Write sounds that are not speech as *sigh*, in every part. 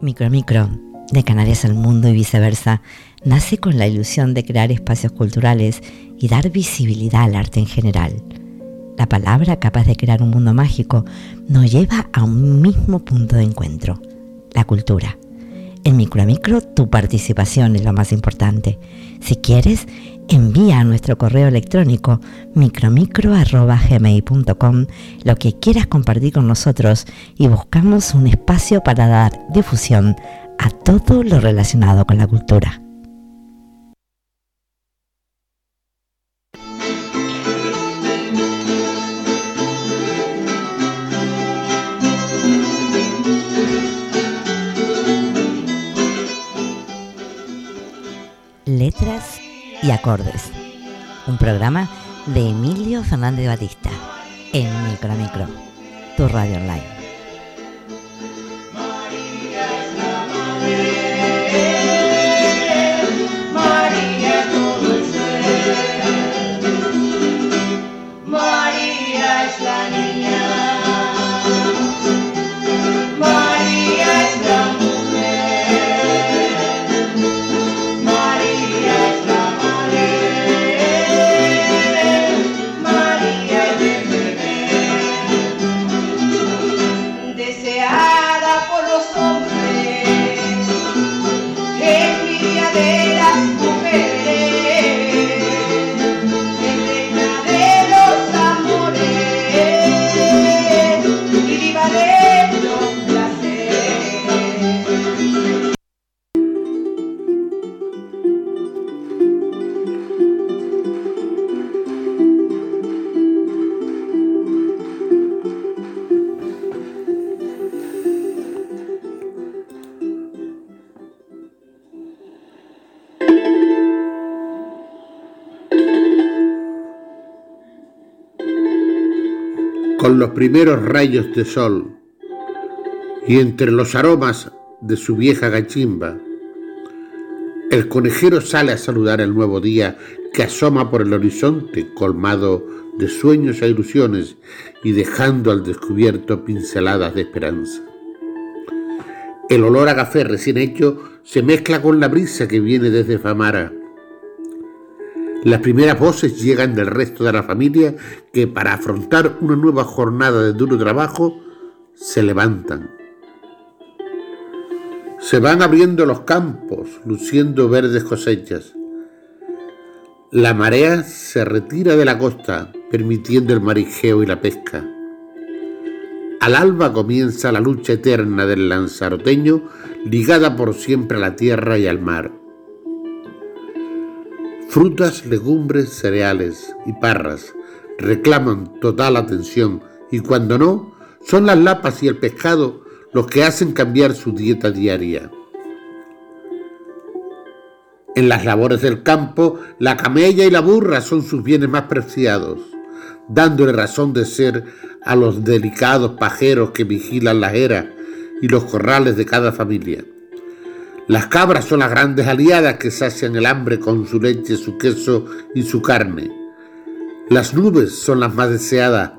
Micro Micro, de Canarias al mundo y viceversa, nace con la ilusión de crear espacios culturales y dar visibilidad al arte en general. La palabra capaz de crear un mundo mágico nos lleva a un mismo punto de encuentro, la cultura. En Micro Micro tu participación es lo más importante. Si quieres, envía a nuestro correo electrónico micromicro.gmail.com lo que quieras compartir con nosotros y buscamos un espacio para dar difusión a todo lo relacionado con la cultura. Letras y acordes. Un programa de Emilio Fernández Batista en Micro Micro, tu radio online. Primeros rayos de sol y entre los aromas de su vieja gachimba, el conejero sale a saludar el nuevo día que asoma por el horizonte colmado de sueños e ilusiones y dejando al descubierto pinceladas de esperanza. El olor a café recién hecho se mezcla con la brisa que viene desde Famara las primeras voces llegan del resto de la familia que para afrontar una nueva jornada de duro trabajo se levantan. Se van abriendo los campos, luciendo verdes cosechas. La marea se retira de la costa, permitiendo el marijeo y la pesca. Al alba comienza la lucha eterna del lanzaroteño, ligada por siempre a la tierra y al mar. Frutas, legumbres, cereales y parras reclaman total atención y cuando no, son las lapas y el pescado los que hacen cambiar su dieta diaria. En las labores del campo, la camella y la burra son sus bienes más preciados, dándole razón de ser a los delicados pajeros que vigilan las eras y los corrales de cada familia. Las cabras son las grandes aliadas que sacian el hambre con su leche, su queso y su carne. Las nubes son las más deseadas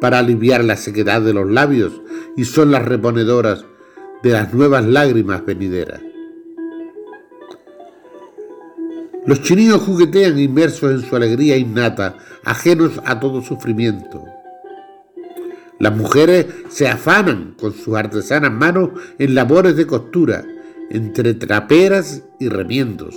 para aliviar la sequedad de los labios y son las reponedoras de las nuevas lágrimas venideras. Los chininos juguetean inmersos en su alegría innata, ajenos a todo sufrimiento. Las mujeres se afanan con sus artesanas manos en labores de costura entre traperas y remiendos.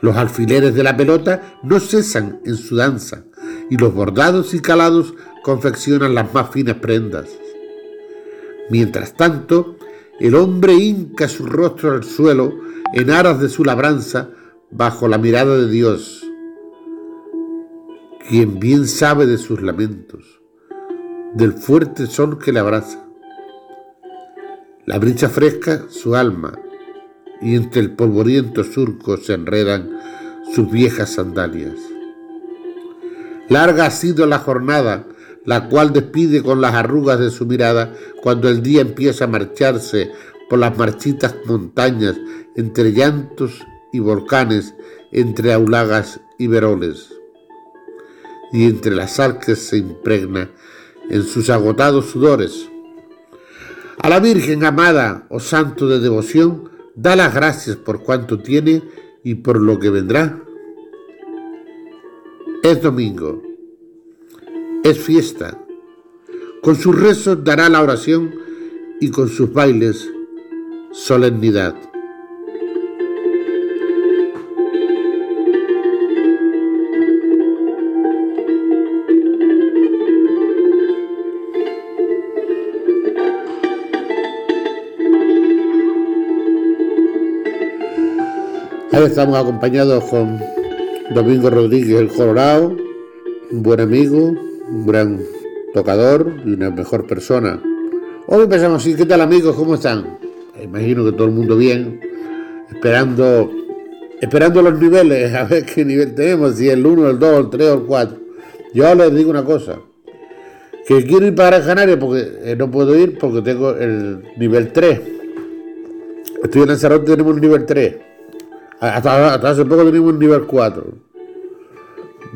Los alfileres de la pelota no cesan en su danza y los bordados y calados confeccionan las más finas prendas. Mientras tanto, el hombre hinca su rostro al suelo en aras de su labranza bajo la mirada de Dios, quien bien sabe de sus lamentos, del fuerte sol que le abraza la brisa fresca su alma, y entre el polvoriento surco se enredan sus viejas sandalias. Larga ha sido la jornada, la cual despide con las arrugas de su mirada cuando el día empieza a marcharse por las marchitas montañas, entre llantos y volcanes, entre aulagas y veroles. Y entre las arques se impregna en sus agotados sudores A la Virgen amada o santo de devoción, da las gracias por cuanto tiene y por lo que vendrá. Es domingo, es fiesta. Con sus rezos dará la oración y con sus bailes solemnidad. Ahí estamos acompañados con Domingo Rodríguez el Colorado, un buen amigo, un gran tocador y una mejor persona. Hoy empezamos así, ¿qué tal amigos? ¿Cómo están? Imagino que todo el mundo bien, esperando, esperando los niveles, *laughs* a ver qué nivel tenemos, si el 1, el 2, el 3 o el 4. Yo les digo una cosa, que quiero ir para Canarias porque eh, no puedo ir porque tengo el nivel 3. Estoy en Lanzarote, tenemos un nivel 3. Hasta, hace poco teníamos un nivel 4.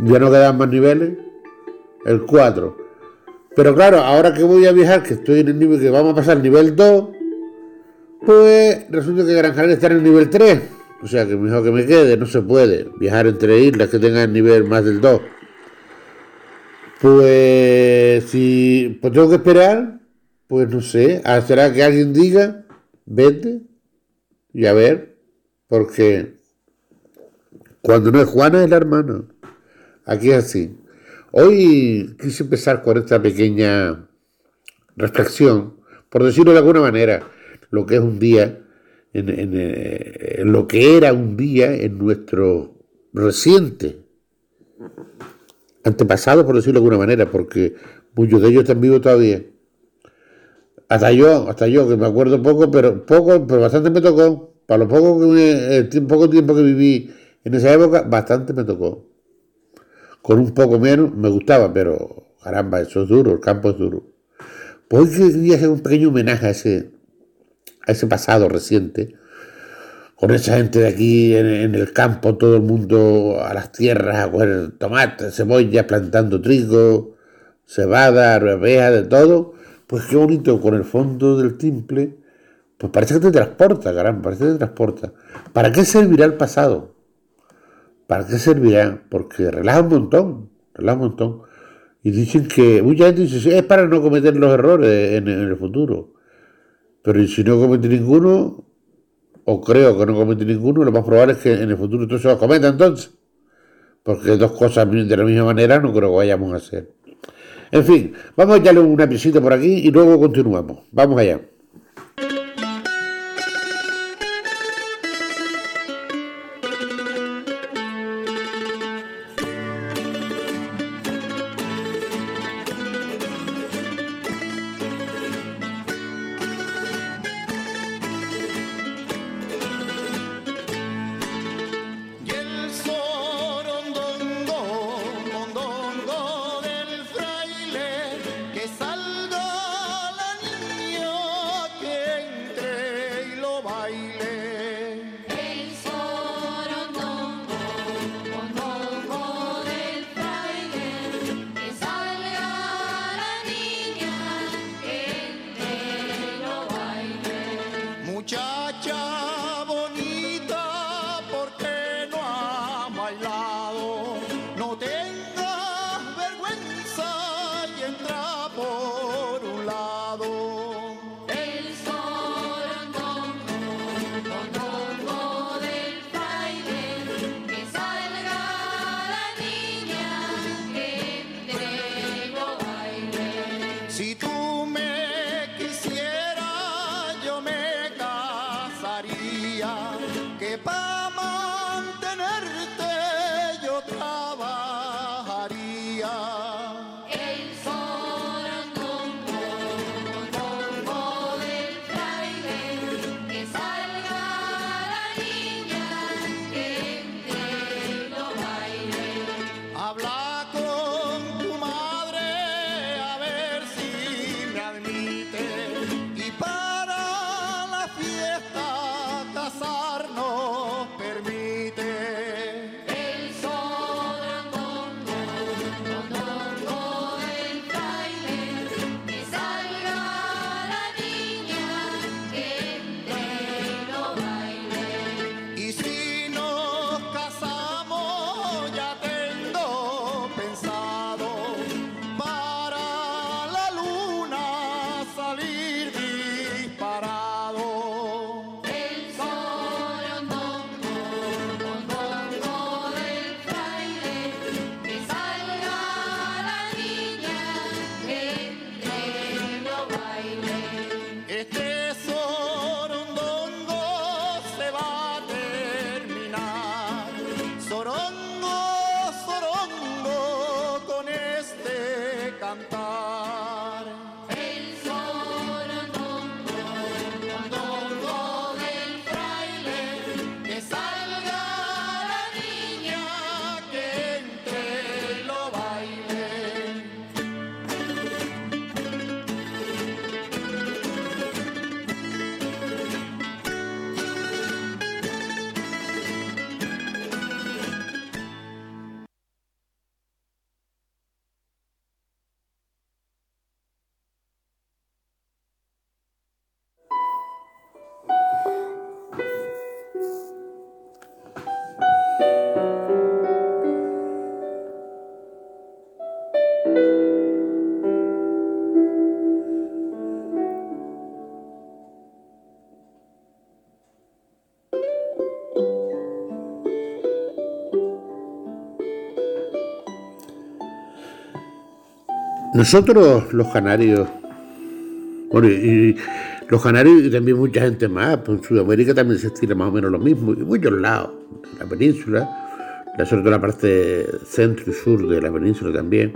Ya no quedan más niveles. El 4. Pero claro, ahora que voy a viajar, que estoy en el nivel, que vamos a pasar al nivel 2, pues resulta que Gran está en el nivel 3. O sea que mejor que me quede, no se puede viajar entre islas que tengan nivel más del 2. Pues si pues tengo que esperar, pues no sé, será que alguien diga, vete y a ver porque cuando no es Juana es la hermana. Aquí es así. Hoy quise empezar con esta pequeña reflexión, por decirlo de alguna manera, lo que es un día, en, lo que era un día en nuestro reciente antepasado, por decirlo de alguna manera, porque muchos de ellos están vivos todavía. Hasta yo, hasta yo, que me acuerdo poco, pero poco, pero bastante me tocó. Para lo poco, que, el poco tiempo que viví en esa época, bastante me tocó. Con un poco menos me gustaba, pero caramba, eso es duro, el campo es duro. Pues hoy quería hacer un pequeño homenaje a ese, a ese pasado reciente, con esa gente de aquí en, el campo, todo el mundo a las tierras a coger tomate, cebolla, plantando trigo, cebada, arveja, de todo. Pues qué bonito con el fondo del timple pues parece que te transporta, caramba, parece que te transporta. ¿Para qué servirá el pasado? ¿Para qué servirá? Porque relaja un montón, relaja un montón. Y dicen que, mucha gente dice, es para no cometer los errores en, el futuro. Pero si no comete ninguno, o creo que no comete ninguno, lo más probable es que en el futuro se los cometa entonces. Porque dos cosas de la misma manera no creo que vayamos a hacer. En fin, vamos a echarle una visita por aquí y luego continuamos. Vamos allá. Nosotros los canarios, bueno, y los canarios y también mucha gente más, pues en Sudamérica también se estira más o menos lo mismo, y muchos lados, la península, sobre todo la parte centro y sur de la península también.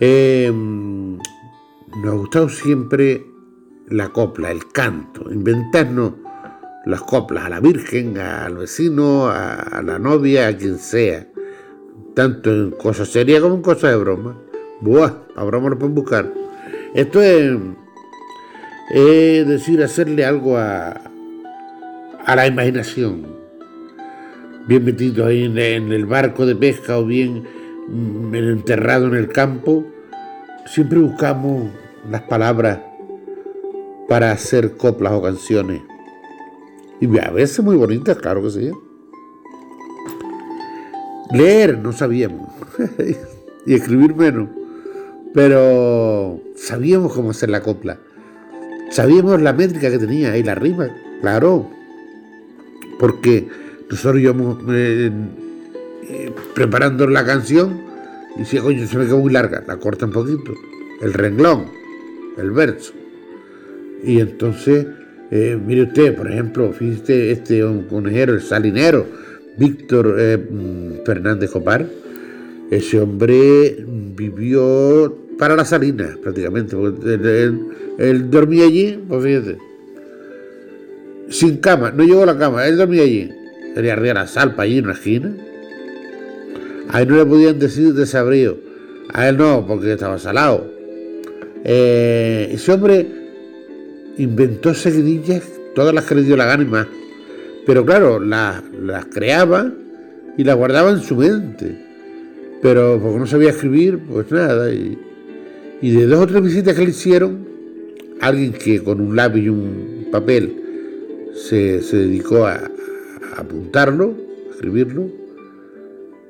Eh, nos ha gustado siempre la copla, el canto, inventarnos las coplas a la Virgen, al vecino, a, la novia, a quien sea, tanto en cosas serias como en cosas de broma. Buah, a broma lo pueden buscar. Esto es, decir, hacerle algo a, a la imaginación. Bien metido ahí en, en el barco de pesca o bien mm, enterrado en el campo, siempre buscamos las palabras para hacer coplas o canciones. Y a veces muy bonitas, claro que sí. Leer no sabíamos. *laughs* y escribir menos. Pero sabíamos cómo hacer la copla. Sabíamos la métrica que tenía y la rima, claro. Porque nosotros íbamos eh, preparando la canción y decía, coño, se me quedó muy larga, la corta un poquito. El renglón, el verso. Y entonces eh, mire usted, por ejemplo, fíjese este conejero, el salinero, Víctor eh, mm, Fernández Copar, ese hombre vivió para la salina prácticamente, él, dormía allí, pues fíjate, sin cama, no llegó a la cama, él dormía allí, tenía arriba la salpa allí en una esquina, ahí no le podían decir desabrío, a él no, porque estaba salado. Eh, ese hombre inventó seguidillas, todas las que le dio la gana y más. Pero claro, las, creaba y las guardaba en su mente. Pero porque no sabía escribir, pues nada. Y, de dos o tres visitas que le hicieron, alguien que con un lápiz y un papel se, dedicó a, apuntarlo, a escribirlo,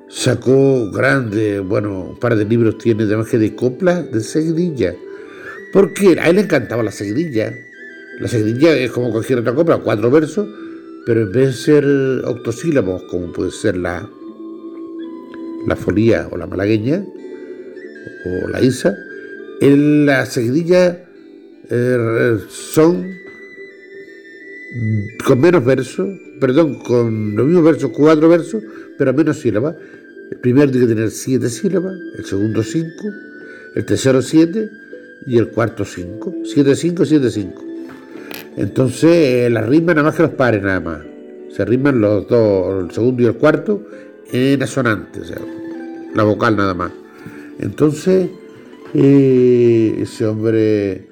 sacó grande, bueno, un par de libros tiene, además que de coplas de seguidilla. Porque a él le encantaba la seguidilla. La seguidilla es como cualquier otra copla, cuatro versos, pero en vez de ser octosílabos, como puede ser la, la folía o la malagueña, o la isa, en la seguidilla eh, son con menos versos, perdón, con los mismos versos, cuatro versos, pero menos sílabas. El primero tiene que tener siete sílabas, el segundo cinco, el tercero siete y el cuarto cinco. Siete, cinco, siete, cinco. Entonces eh, las rimas nada más que los pares nada más. Se riman los dos, el segundo y el cuarto, en asonante, o sea, la vocal nada más. Entonces, eh, ese hombre,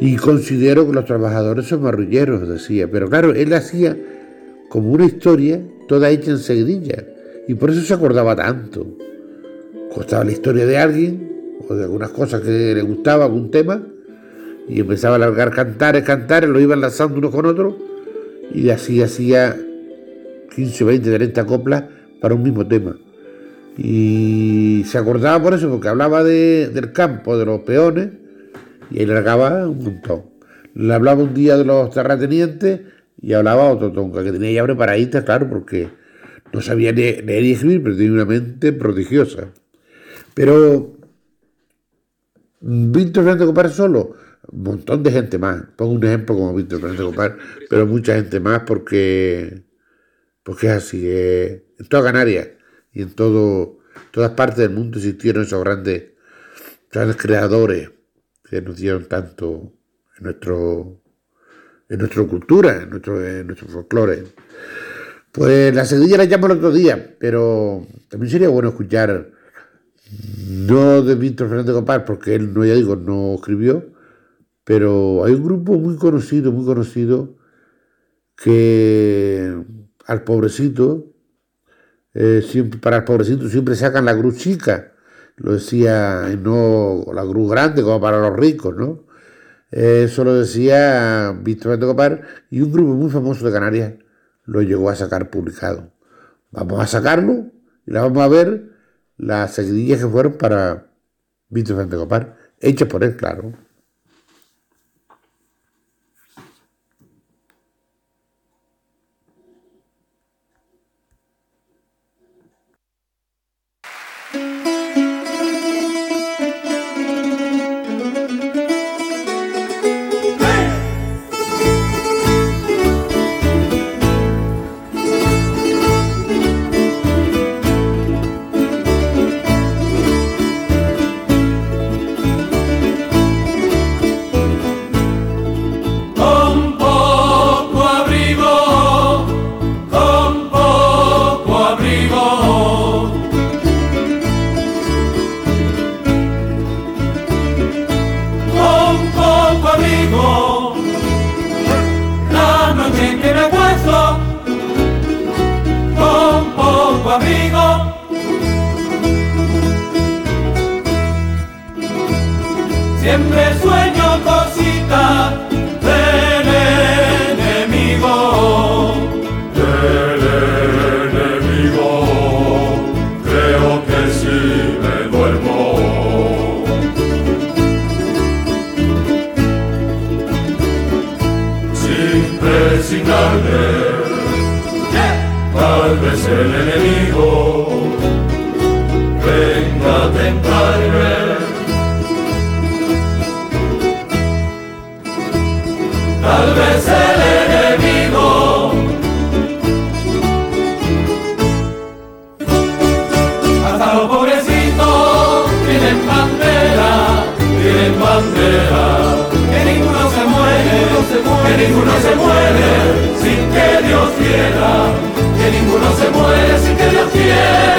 y considero que los trabajadores son marrulleros, decía, pero claro, él hacía como una historia toda hecha en seguidilla, y por eso se acordaba tanto. Costaba la historia de alguien, o de algunas cosas que le gustaba, algún tema, y empezaba a largar cantares, cantares, lo iban lanzando uno con otro y así hacía 15, 20, 30 coplas para un mismo tema. Y se acordaba por eso, porque hablaba del campo, de los peones, y ahí largaba un montón. Le hablaba un día de los terratenientes y hablaba otro tonca, que tenía ya preparadita, claro, porque no sabía leer y escribir, pero tenía una mente prodigiosa. Pero Víctor Fernández Copar solo un montón de gente más. Pongo un ejemplo como Víctor Fernández Copar, pero mucha gente más porque, porque es así. en toda Canarias y en todo, todas partes del mundo existieron esos grandes, grandes creadores que nos dieron tanto en nuestro en nuestra cultura, en nuestro, en nuestro. Pues la seguidilla la llamo el otro día, pero también sería bueno escuchar, no de Víctor Fernández Copar, porque él, no ya digo, no escribió, pero hay un grupo muy conocido, muy conocido, que al pobrecito, eh, siempre, para el pobrecito siempre sacan la cruz chica, lo decía, no la cruz grande como para los ricos, ¿no? Eso lo decía Víctor Copar y un grupo muy famoso de Canarias lo llegó a sacar publicado. Vamos a sacarlo y la vamos a ver las seguidillas que fueron para Víctor Copar, hechas por él, claro. se muere sin que Dios quiera.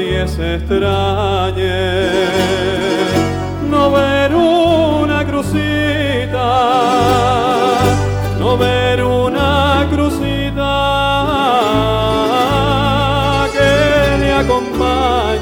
nadie se extrañe no ver una crucita, no ver una crucita que le acompañe.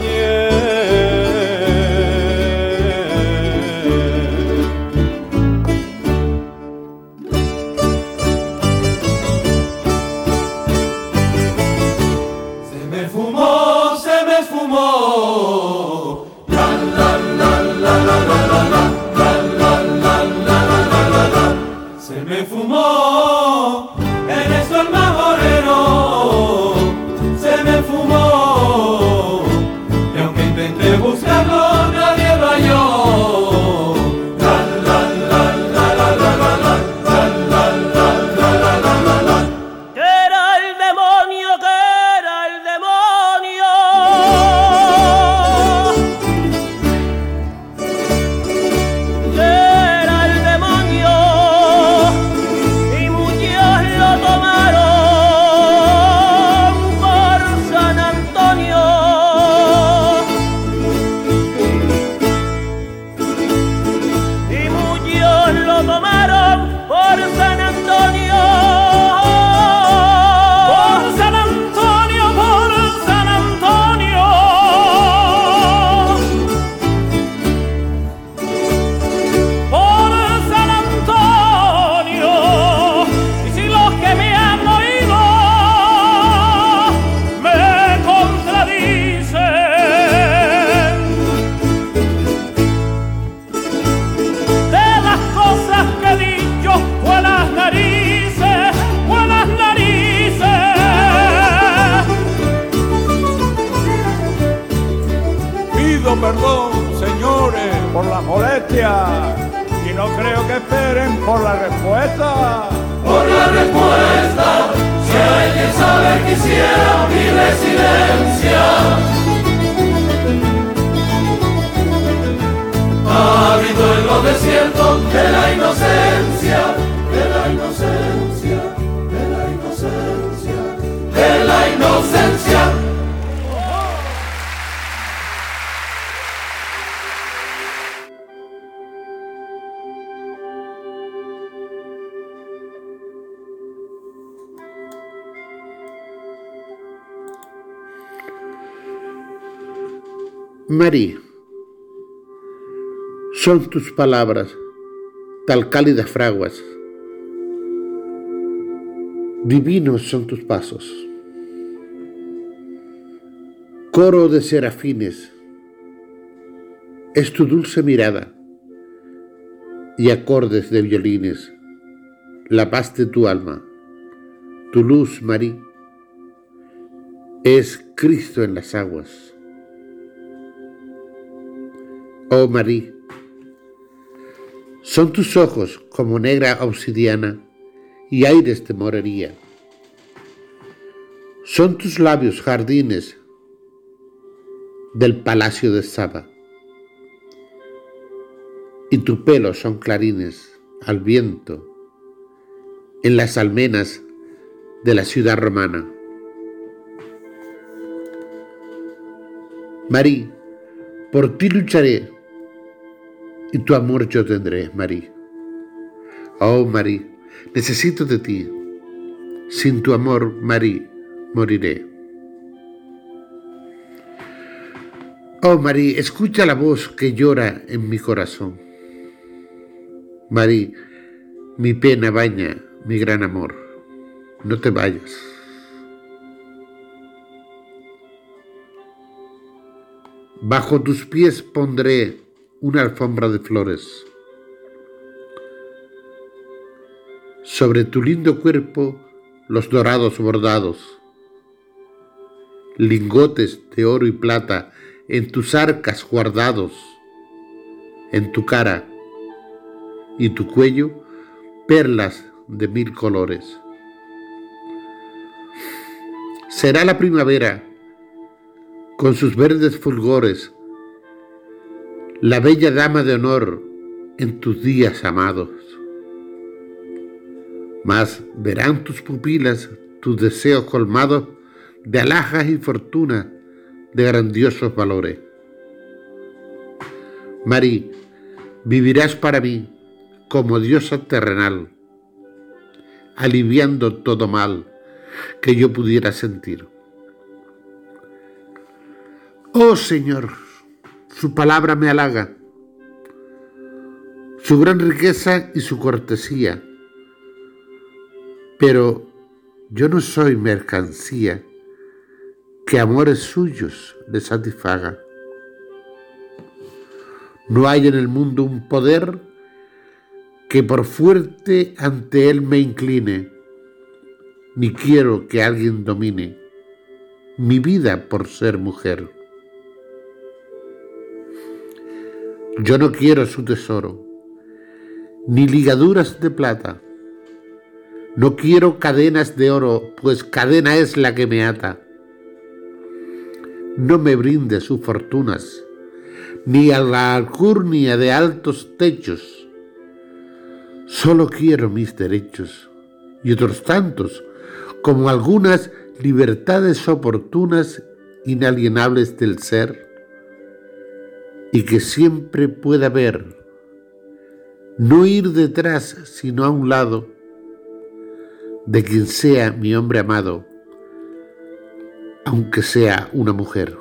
María, son tus palabras, tal cálidas fraguas. Divinos son tus pasos. Coro de serafines, es tu dulce mirada y acordes de violines, la paz de tu alma, tu luz, María, es Cristo en las aguas. Oh María, son tus ojos como negra obsidiana y aires de morería. Son tus labios jardines del palacio de Saba. Y tu pelo son clarines al viento en las almenas de la ciudad romana. Marí, por ti lucharé y tu amor yo tendré, Marí. Oh, Marí, necesito de ti. Sin tu amor, Marí, moriré. Oh, Marí, escucha la voz que llora en mi corazón. Marí, mi pena baña mi gran amor. No te vayas. Bajo tus pies pondré una alfombra de flores. Sobre tu lindo cuerpo los dorados bordados, lingotes de oro y plata en tus arcas guardados, en tu cara y tu cuello perlas de mil colores. Será la primavera con sus verdes fulgores la bella dama de honor en tus días amados. Mas verán tus pupilas tus deseos colmados de alhajas y fortuna de grandiosos valores. Marí, vivirás para mí como diosa terrenal, aliviando todo mal que yo pudiera sentir. Oh Señor, su palabra me halaga, su gran riqueza y su cortesía. Pero yo no soy mercancía que amores suyos le satisfaga. No hay en el mundo un poder que por fuerte ante él me incline, ni quiero que alguien domine mi vida por ser mujer. Yo no quiero su tesoro, ni ligaduras de plata. No quiero cadenas de oro, pues cadena es la que me ata. No me brinde sus fortunas, ni a la alcurnia de altos techos. Solo quiero mis derechos y otros tantos, como algunas libertades oportunas, inalienables del ser y que siempre pueda ver, no ir detrás, sino a un lado, de quien sea mi hombre amado, aunque sea una mujer.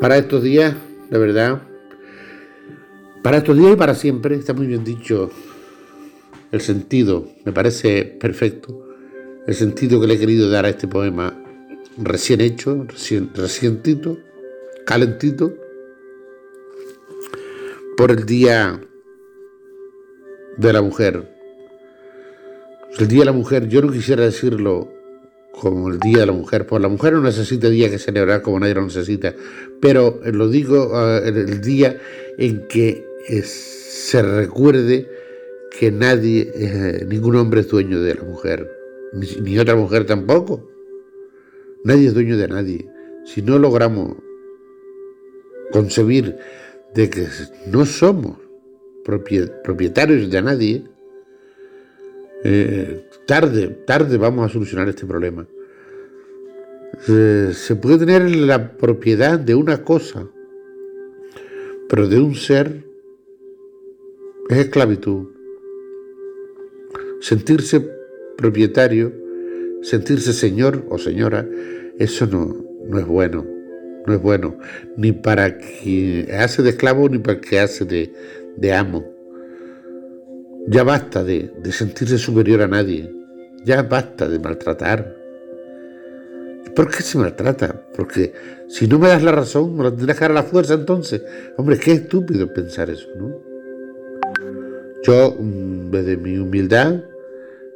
Para estos días, de verdad, para estos días y para siempre, está muy bien dicho el sentido, me parece perfecto, el sentido que le he querido dar a este poema recién hecho, recién, recientito, calentito, por el Día de la Mujer. El Día de la Mujer, yo no quisiera decirlo como el Día de la Mujer, pues la mujer no necesita día que celebrar como nadie lo necesita, pero lo digo uh, el día en que se recuerde que nadie, eh, ningún hombre es dueño de la mujer, ni, otra mujer tampoco. Nadie es dueño de nadie. Si no logramos concebir de que no somos propietarios de nadie, eh, tarde, tarde vamos a solucionar este problema. se puede tener la propiedad de una cosa, Pero de un ser es esclavitud. Sentirse propietario, sentirse señor o señora, eso no, no es bueno. No es bueno, ni para quien hace de esclavo ni para quien hace de, de amo. Ya basta de, de sentirse superior a nadie. Ya basta de maltratar. ¿Por qué se maltrata? Porque si no me das la razón, me lo tendrás que dar la fuerza entonces. Hombre, qué estúpido pensar eso, ¿no? Yo, mm, desde mi humildad,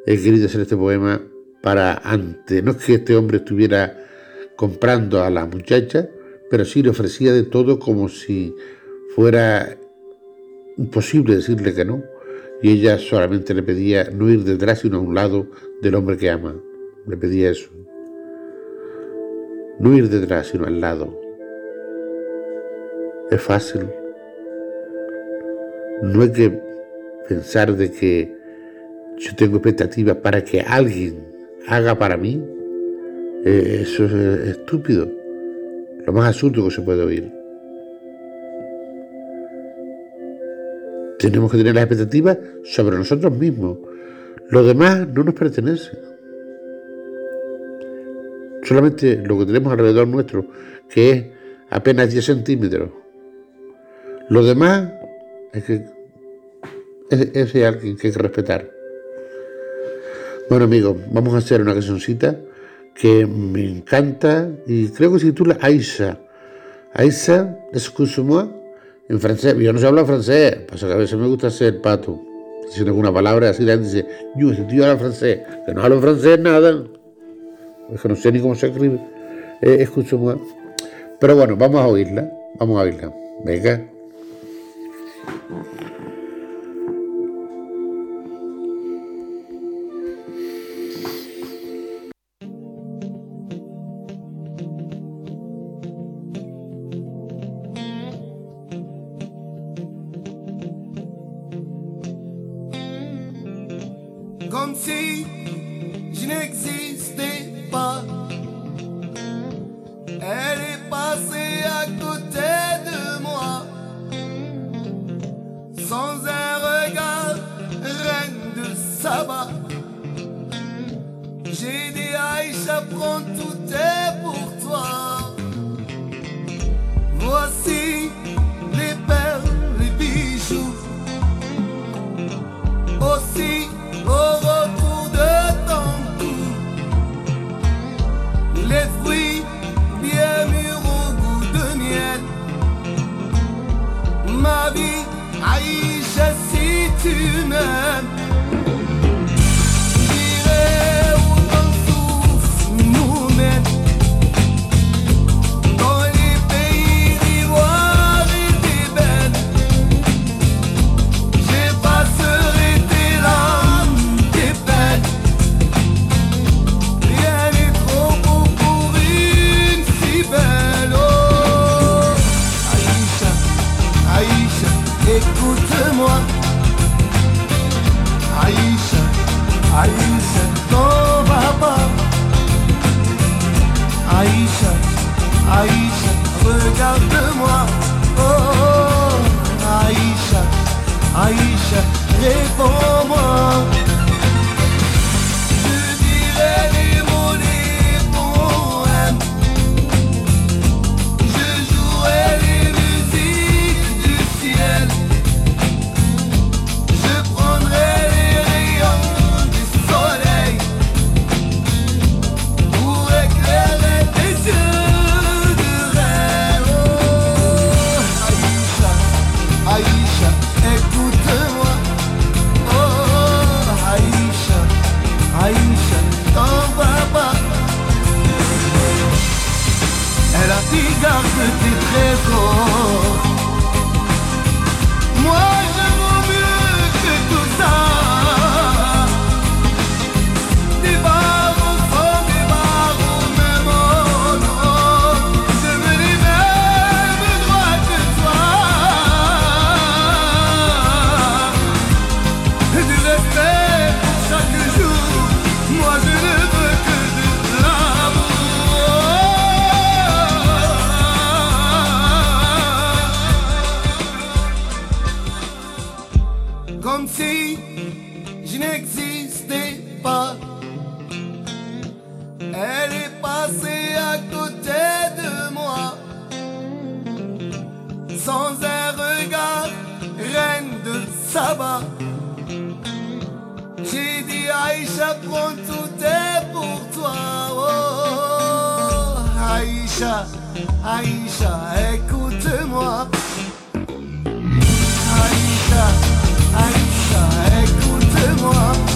he querido hacer este poema para antes, no es que este hombre estuviera comprando a la muchacha, pero sí le ofrecía de todo como si fuera imposible decirle que no. Y ella solamente le pedía no ir detrás, sino a un lado del hombre que ama. Le pedía eso. No ir detrás, sino al lado. Es fácil. No hay que pensar de que yo tengo expectativas para que alguien haga para mí. Eh, eso es estúpido. Lo más absurdo que se puede oír. Tenemos que tener las expectativas sobre nosotros mismos. Lo demás no nos pertenece. Solamente lo que tenemos alrededor nuestro, que es apenas 10 centímetros. Lo demás es que es, alguien que hay que respetar. Bueno amigos, vamos a hacer una cancioncita que me encanta y creo que se titula Aisha. Aisha, excuse-moi, en francés. Yo no sé hablar francés, pasa que a veces me gusta hacer pato. Diciendo alguna palabra así, la gente dice, yo, ese tío habla francés. Que no hablo francés nada. Es que no sé ni cómo se escribe. Eh, excuse-moi. Pero bueno, vamos a oírla. Vamos a oírla. Venga. Tout est pour toi. Oh, Aïcha, Aïcha, écoute-moi. Aïcha, Aïcha, écoute-moi.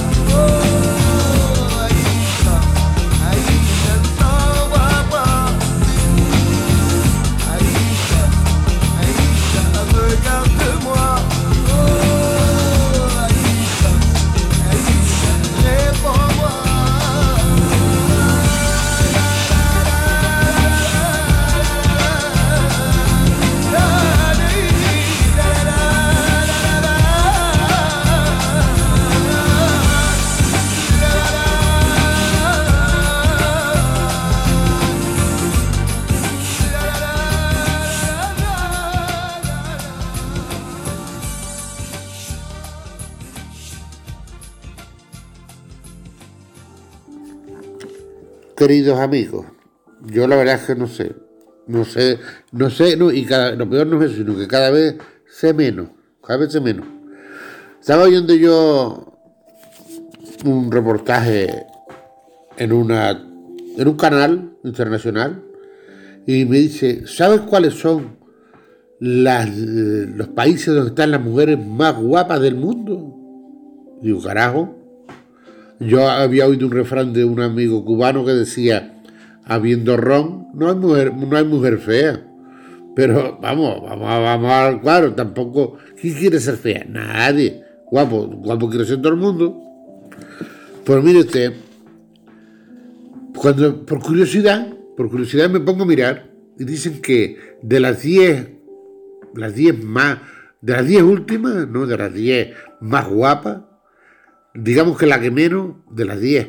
Queridos amigos, yo la verdad es que no sé, no sé, no sé, y cada, lo peor no es eso, sino que cada vez sé menos, cada vez sé menos. Estaba oyendo yo un reportaje en una en un canal internacional y me dice, ¿sabes cuáles son los países donde están las mujeres más guapas del mundo? Digo, carajo. Yo había oído un refrán de un amigo cubano que decía, habiendo ron, no hay mujer, no hay mujer fea. Pero vamos, vamos, vamos a claro, tampoco, ¿quién quiere ser fea? Nadie. Guapo, guapo quiere ser todo el mundo. Pues mire usted, cuando, por curiosidad, por curiosidad me pongo a mirar y dicen que de las 10, las 10 más, de las 10 últimas, no, de las 10 más guapas, digamos que la que menos de las 10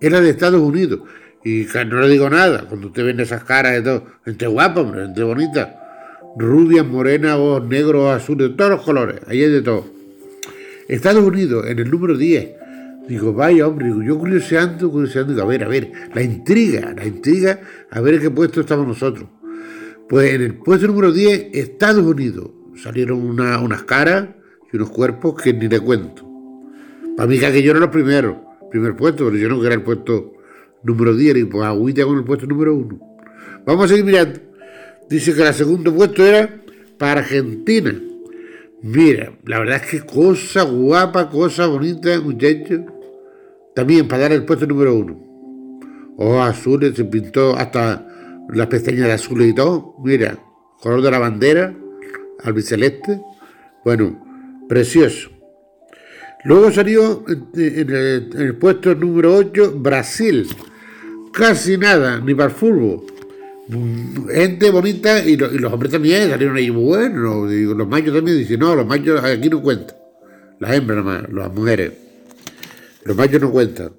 era de Estados Unidos. Y no le digo nada, cuando usted ve esas caras de todo, gente guapa, hombre, gente bonita, rubias, morenas, ojos negros, azules, de todos los colores, ahí hay de todo. Estados Unidos, en el número 10. Digo, vaya hombre, digo, yo curioseando, curioseando, digo, a ver, a ver, la intriga, la intriga, a ver en qué puesto estamos nosotros. Pues en el puesto número 10, Estados Unidos. Salieron una- unas caras y unos cuerpos que ni le cuento. Para mí que yo era los primeros, primer puesto, pero yo no que era el puesto número 10, y pues agüita con el puesto número 1. Vamos a seguir mirando. Dice que el segundo puesto era para Argentina. Mira, la verdad es que cosa guapa, cosa bonita, muchachos. También para dar el puesto número uno. Ojos azules, se pintó hasta las pestañas de azules y todo. Mira, color de la bandera, albiceleste. Bueno, precioso. Luego salió en en el, puesto número 8 Brasil. Casi nada, ni para el fútbol. Gente bonita y, lo- y los hombres también salieron ahí buenos. Digo, los machos también dicen, no, los machos aquí no cuentan. Las hembras nada más, las mujeres. Los machos no cuentan.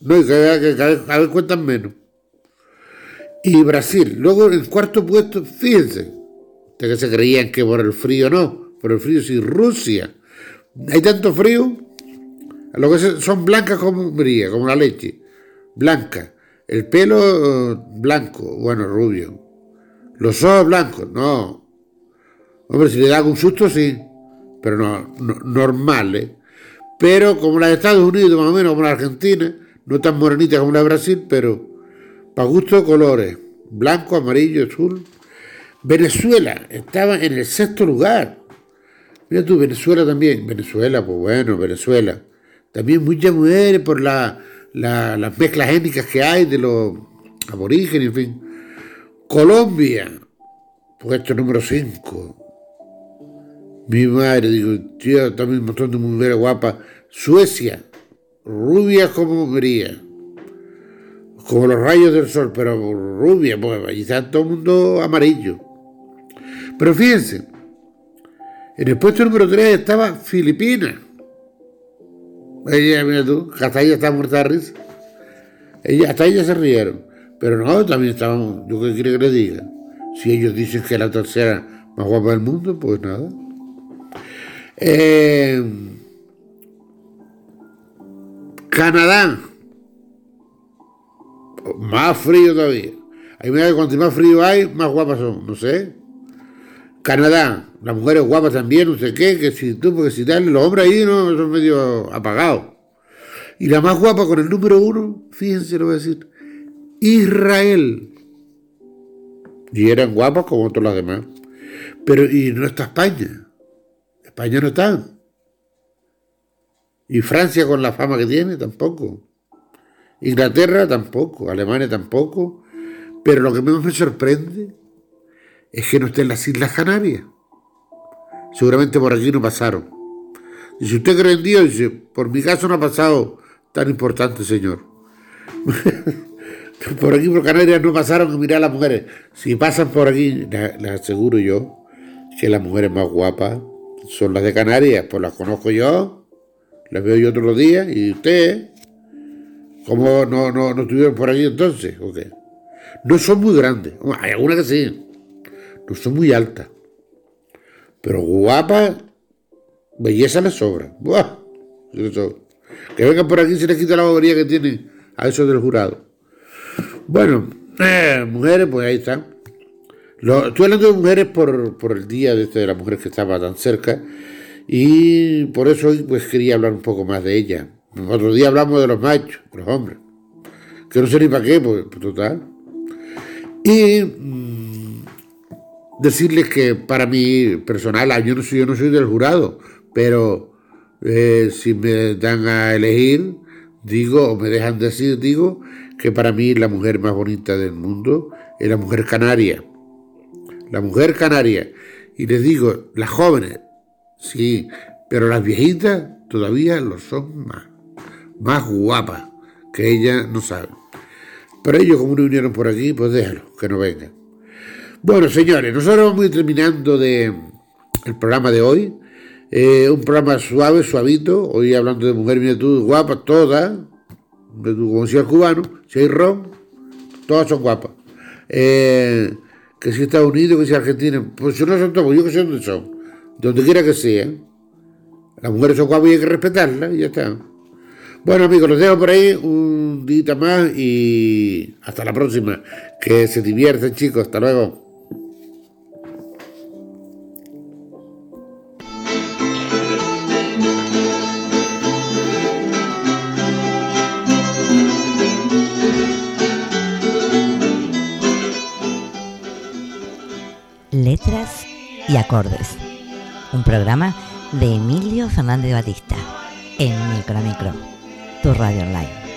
No, y cada, cada cada vez cuentan menos. Y Brasil. Luego en cuarto puesto, fíjense, de que se creían que por el frío no, por el frío sí, Rusia. Hay tanto frío, lo que son blancas como brilla, como la leche, blanca. El pelo eh, blanco, bueno, rubio. Los ojos blancos, no. Hombre, si le da algún susto, sí, pero no, no normales. Pero como la de Estados Unidos, más o menos, como la Argentina, no tan morenita como la de Brasil, pero para gusto colores, blanco, amarillo, azul. Venezuela estaba en el sexto lugar. Mira tú, Venezuela también. Venezuela, pues bueno, Venezuela. También muchas mujeres por la, la- las mezclas étnicas que hay de los aborígenes, en fin. Colombia, puesto número 5. Mi madre, digo, tío, también un montón de mujeres guapas. Suecia, rubia como María. Como los rayos del sol, pero rubia, pues allí está todo el mundo amarillo. Pero fíjense, en el puesto número 3 estaba Filipinas. Ella, mira tú, hasta ella está muerta risa. Ella, hasta ella se rieron. Pero no, también estábamos, yo qué quiere que le diga. Si ellos dicen que es la tercera más guapa del mundo, pues nada. Eh, Canadá. Más frío todavía. Ahí me da que cuanto más frío hay, más guapas son. No sé. Canadá, las mujeres guapas también, no sé qué, que si tú, porque si tal, los hombres ahí no son medio apagados. Y la más guapa con el número uno, fíjense lo voy a decir, Israel. Y eran guapas como todas las demás. Pero, y no está España. España no está. Y Francia con la fama que tiene, tampoco. Inglaterra tampoco, Alemania tampoco. Pero lo que más me sorprende es que no esté en las Islas Canarias. Seguramente por aquí no pasaron. Y si usted cree en Dios, dice, por mi caso no ha pasado tan importante, señor. *laughs* por aquí, por Canarias, no pasaron que mirar a las mujeres. Si pasan por aquí, les, aseguro yo que las mujeres más guapas son las de Canarias, pues las conozco yo, las veo yo todos los días, y usted, ¿cómo no, no, no estuvieron por aquí entonces? ¿O qué? No son muy grandes, hay algunas que sí, no son muy altas, pero guapas, belleza les sobra. ¡Buah! Que vengan por aquí y se les quita la bobería que tienen a esos del jurado. Bueno, eh, mujeres, pues ahí están. Lo- estoy hablando de mujeres por, por el día de, este de las mujeres que estaba tan cerca y por eso hoy pues quería hablar un poco más de ellas. Otro día hablamos de los machos, de los hombres, que no sé ni para qué, pues, pues, total. Y mm, decirles que para mí personal, ah, yo no soy, yo no soy del jurado, pero eh, si me dan a elegir, digo, o me dejan decir, digo, que para mí la mujer más bonita del mundo es la mujer canaria la mujer canaria. Y les digo, las jóvenes, sí, pero las viejitas todavía lo son más, más guapas, que ellas no saben. Pero ellos como no vinieron por aquí, pues déjalo, que no vengan. Bueno, señores, nosotros vamos a ir terminando de el programa de hoy. Eh, un programa suave, suavito. Hoy hablando de mujer, mira tú, guapas, todas. De tu, como decía el cubano, si hay ron, todas son guapas. Eh, que si Estados Unidos, que si Argentina, pues si no son todos, yo que sé dónde son, donde quiera que sea. Las mujeres son guapas y hay que respetarlas y ya está. Bueno amigos, los dejo por ahí un día más y hasta la próxima. Que se diviertan chicos, hasta luego. Y acordes. Un programa de Emilio Fernández Batista en Micro Micro, tu radio online.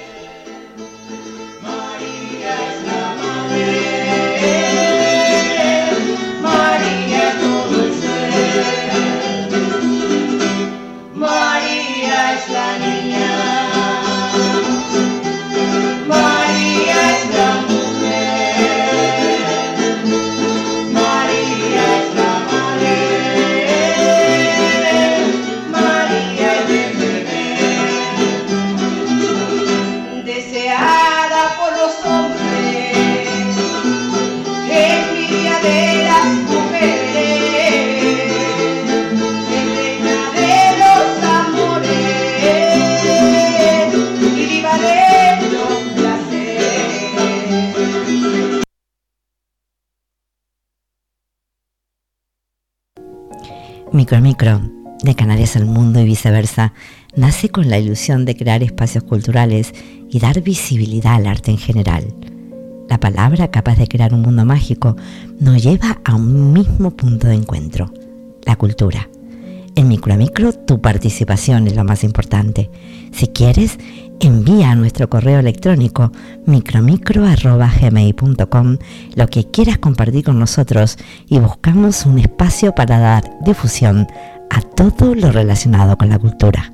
Micro de Canarias al mundo y viceversa, nace con la ilusión de crear espacios culturales y dar visibilidad al arte en general. La palabra capaz de crear un mundo mágico nos lleva a un mismo punto de encuentro, la cultura. En Micro tu participación es lo más importante. Si quieres, envía a nuestro correo electrónico micromicro.gmail.com lo que quieras compartir con nosotros y buscamos un espacio para dar difusión a todo lo relacionado con la cultura.